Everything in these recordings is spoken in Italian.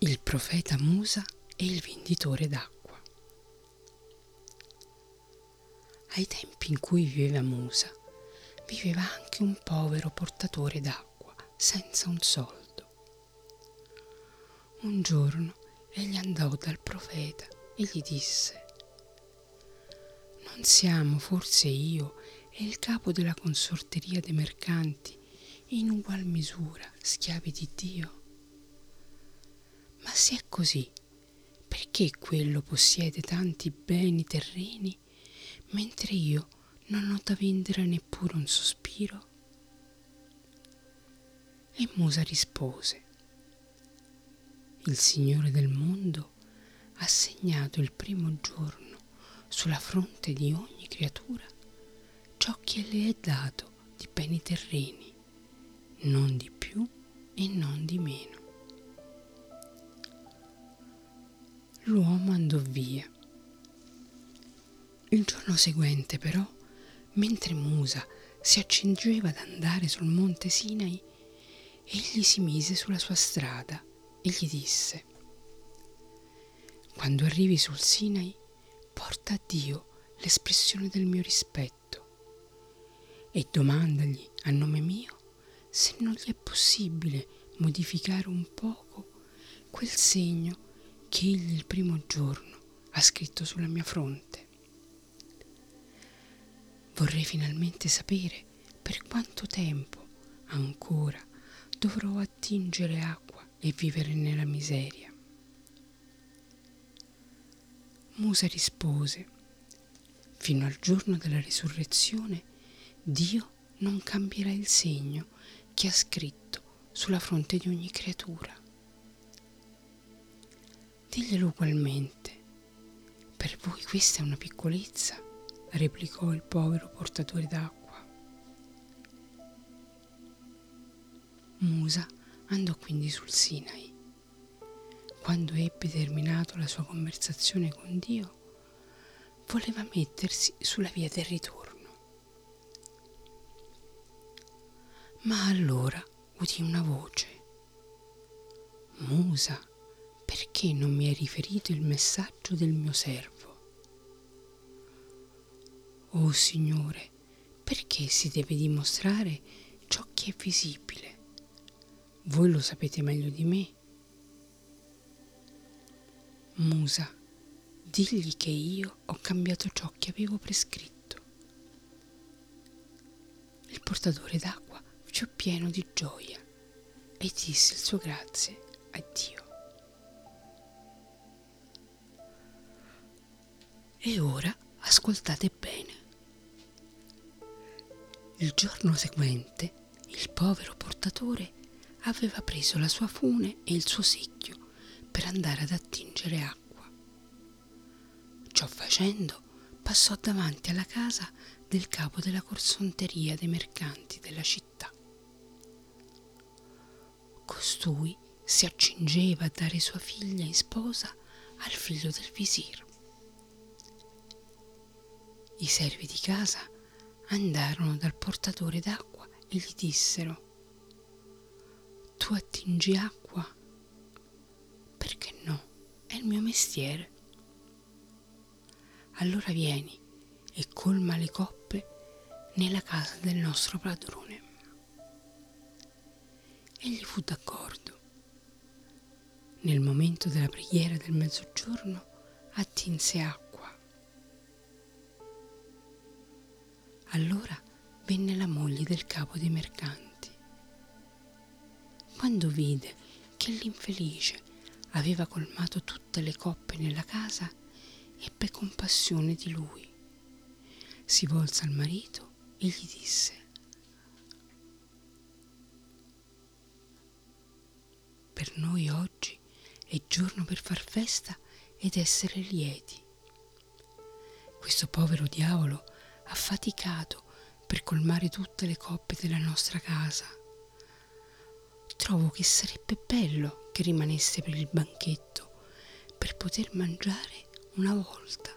Il profeta Musa e il venditore d'acqua. Ai tempi in cui viveva Musa, viveva anche un povero portatore d'acqua, senza un soldo. Un giorno egli andò dal profeta e gli disse, Non siamo forse io e il capo della consorteria dei mercanti in ugual misura schiavi di Dio? Se è così, perché quello possiede tanti beni terreni, mentre io non ho da vendere neppure un sospiro? E Musa rispose, il Signore del mondo ha segnato il primo giorno sulla fronte di ogni creatura ciò che le è dato di beni terreni, non di più e non di meno. L'uomo andò via. Il giorno seguente, però, mentre Musa si accingeva ad andare sul monte Sinai, egli si mise sulla sua strada e gli disse, quando arrivi sul Sinai, porta a Dio l'espressione del mio rispetto e domandagli a nome mio se non gli è possibile modificare un poco quel segno che egli il primo giorno ha scritto sulla mia fronte. Vorrei finalmente sapere per quanto tempo ancora dovrò attingere acqua e vivere nella miseria. Musa rispose, fino al giorno della risurrezione Dio non cambierà il segno che ha scritto sulla fronte di ogni creatura. Diglielo ugualmente. Per voi questa è una piccolezza, replicò il povero portatore d'acqua. Musa andò quindi sul Sinai. Quando ebbe terminato la sua conversazione con Dio, voleva mettersi sulla via del ritorno. Ma allora udì una voce. Musa, perché non mi hai riferito il messaggio del mio servo? Oh Signore, perché si deve dimostrare ciò che è visibile? Voi lo sapete meglio di me. Musa, digli che io ho cambiato ciò che avevo prescritto. Il portatore d'acqua fu pieno di gioia e disse il suo grazie a Dio. E ora ascoltate bene. Il giorno seguente il povero portatore aveva preso la sua fune e il suo secchio per andare ad attingere acqua. Ciò facendo passò davanti alla casa del capo della corsonteria dei mercanti della città. Costui si accingeva a dare sua figlia in sposa al figlio del visir. I servi di casa andarono dal portatore d'acqua e gli dissero Tu attingi acqua? Perché no? È il mio mestiere. Allora vieni e colma le coppe nella casa del nostro padrone. Egli fu d'accordo. Nel momento della preghiera del mezzogiorno attinse acqua Allora venne la moglie del capo dei mercanti. Quando vide che l'infelice aveva colmato tutte le coppe nella casa, ebbe compassione di lui. Si volse al marito e gli disse, per noi oggi è giorno per far festa ed essere lieti. Questo povero diavolo affaticato per colmare tutte le coppe della nostra casa. Trovo che sarebbe bello che rimanesse per il banchetto per poter mangiare una volta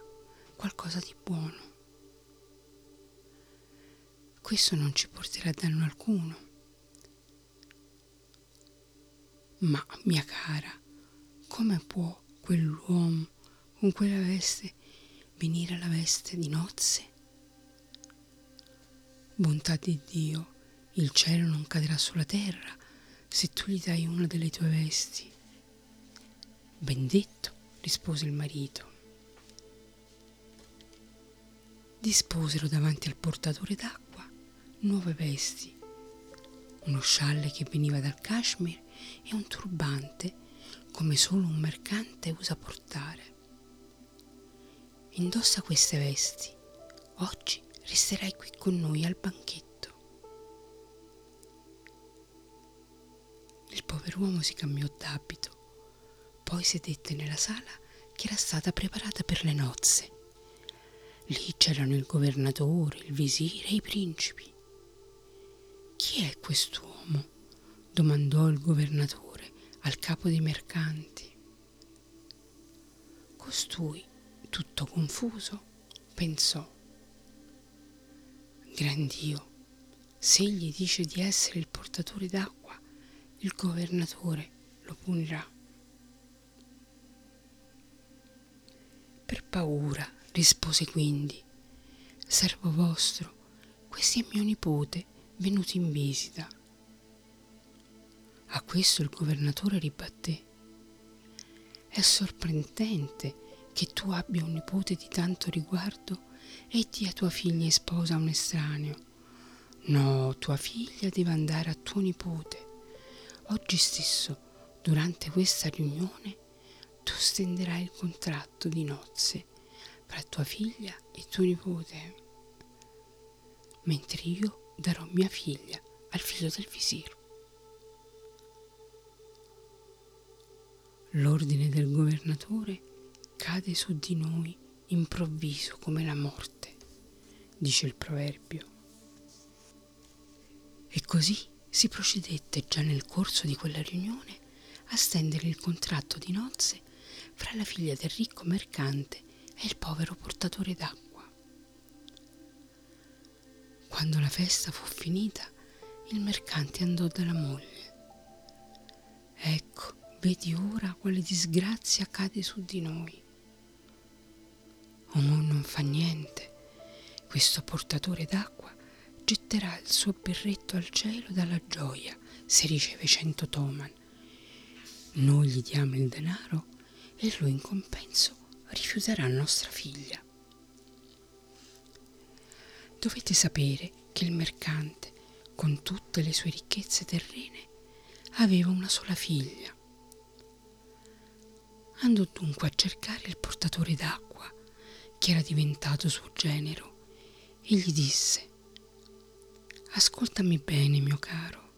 qualcosa di buono. Questo non ci porterà danno alcuno. Ma, mia cara, come può quell'uomo con quella veste venire alla veste di nozze? Bontà di Dio, il cielo non cadrà sulla terra se tu gli dai una delle tue vesti. Ben detto, rispose il marito. Disposero davanti al portatore d'acqua nuove vesti, uno scialle che veniva dal Kashmir e un turbante come solo un mercante usa portare. Indossa queste vesti, oggi resterai qui con noi al banchetto. Il pover'uomo si cambiò d'abito, poi sedette nella sala che era stata preparata per le nozze. Lì c'erano il governatore, il visire e i principi. Chi è quest'uomo? domandò il governatore al capo dei mercanti. Costui, tutto confuso, pensò. Gran Dio, se egli dice di essere il portatore d'acqua, il governatore lo punirà. Per paura, rispose quindi, servo vostro, questo è mio nipote venuto in visita. A questo il governatore ribatté. È sorprendente che tu abbia un nipote di tanto riguardo e dia tua figlia in sposa a un estraneo. No, tua figlia deve andare a tuo nipote. Oggi stesso, durante questa riunione, tu stenderai il contratto di nozze fra tua figlia e tuo nipote, mentre io darò mia figlia al figlio del visir. L'ordine del governatore cade su di noi improvviso come la morte, dice il proverbio. E così si procedette già nel corso di quella riunione a stendere il contratto di nozze fra la figlia del ricco mercante e il povero portatore d'acqua. Quando la festa fu finita, il mercante andò dalla moglie. Ecco, vedi ora quale disgrazia cade su di noi. Oh, non fa niente. Questo portatore d'acqua getterà il suo berretto al cielo dalla gioia se riceve cento toman. Noi gli diamo il denaro e lui in compenso rifiuterà nostra figlia. Dovete sapere che il mercante, con tutte le sue ricchezze terrene, aveva una sola figlia Andò dunque a cercare il portatore d'acqua, che era diventato suo genero, e gli disse, Ascoltami bene, mio caro,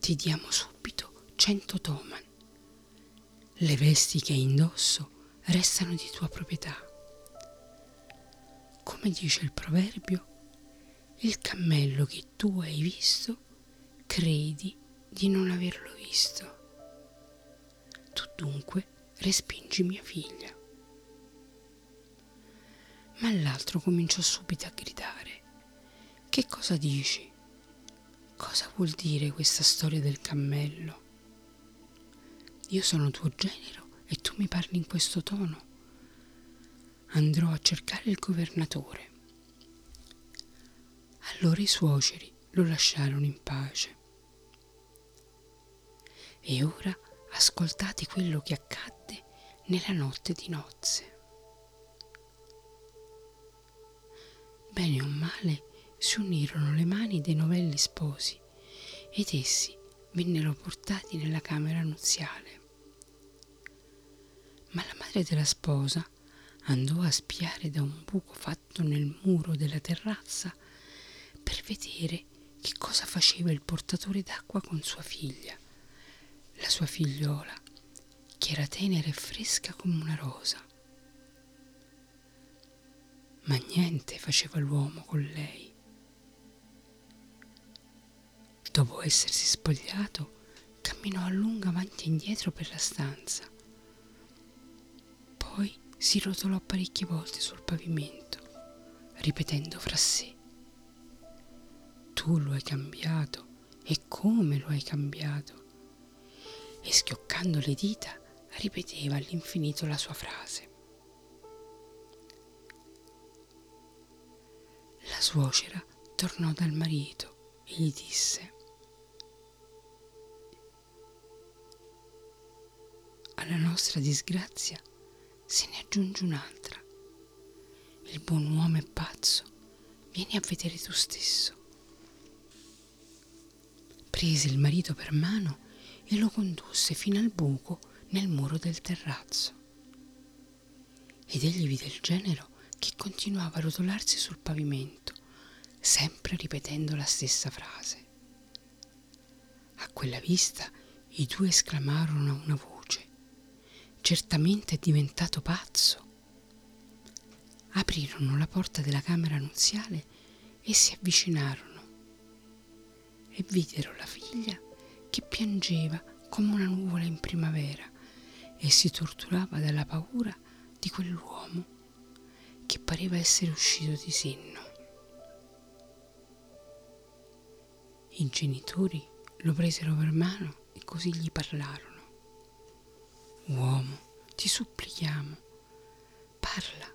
ti diamo subito cento toman. Le vesti che indosso restano di tua proprietà. Come dice il proverbio, il cammello che tu hai visto, credi di non averlo visto. Tu dunque respingi mia figlia. Ma l'altro cominciò subito a gridare. Che cosa dici? Cosa vuol dire questa storia del cammello? Io sono tuo genero e tu mi parli in questo tono. Andrò a cercare il governatore. Allora i suoceri lo lasciarono in pace. E ora ascoltate quello che accadde nella notte di nozze. Bene o male si unirono le mani dei novelli sposi ed essi vennero portati nella camera nuziale. Ma la madre della sposa andò a spiare da un buco fatto nel muro della terrazza per vedere che cosa faceva il portatore d'acqua con sua figlia la sua figliola, che era tenera e fresca come una rosa. Ma niente faceva l'uomo con lei. Dopo essersi spogliato, camminò a lungo avanti e indietro per la stanza. Poi si rotolò parecchie volte sul pavimento, ripetendo fra sé. Tu lo hai cambiato e come lo hai cambiato? e schioccando le dita ripeteva all'infinito la sua frase. Suocera tornò dal marito e gli disse alla nostra disgrazia se ne aggiunge un'altra. Il buon uomo è pazzo, vieni a vedere tu stesso. Prese il marito per mano e lo condusse fino al buco nel muro del terrazzo. Ed egli vide il genero che continuava a rotolarsi sul pavimento, sempre ripetendo la stessa frase. A quella vista i due esclamarono a una voce, certamente è diventato pazzo. Aprirono la porta della camera nuziale e si avvicinarono e videro la figlia che piangeva come una nuvola in primavera e si torturava dalla paura di quell'uomo che pareva essere uscito di senno. I genitori lo presero per mano e così gli parlarono. Uomo, ti supplichiamo, parla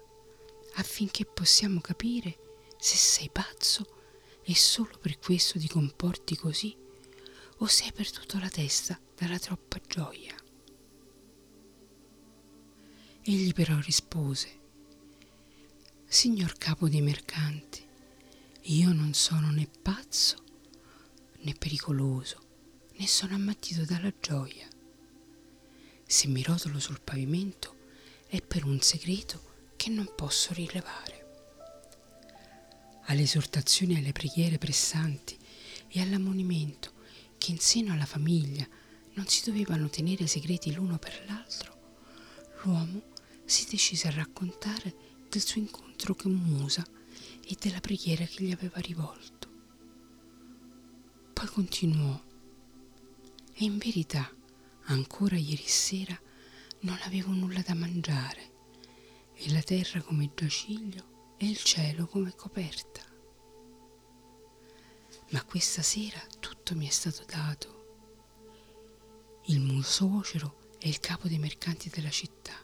affinché possiamo capire se sei pazzo e solo per questo ti comporti così o se hai perduto la testa dalla troppa gioia. Egli però rispose, Signor capo dei mercanti, io non sono né pazzo né pericoloso, né sono ammattito dalla gioia. Se mi rotolo sul pavimento è per un segreto che non posso rilevare. Alle esortazioni e alle preghiere pressanti e all'ammonimento che in seno alla famiglia non si dovevano tenere segreti l'uno per l'altro, l'uomo si decise a raccontare del suo incontro con Musa e della preghiera che gli aveva rivolto. Poi continuò, e in verità ancora ieri sera non avevo nulla da mangiare, e la terra come giaciglio e il cielo come coperta. Ma questa sera tutto mi è stato dato. Il mio suocero è il capo dei mercanti della città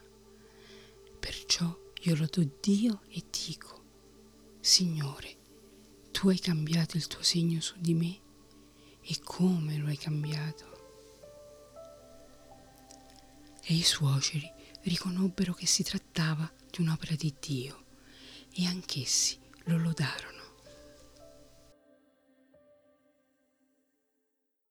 Perciò io lodo Dio e dico, Signore, tu hai cambiato il tuo segno su di me e come lo hai cambiato? E i suoceri riconobbero che si trattava di un'opera di Dio e anch'essi lo lodarono.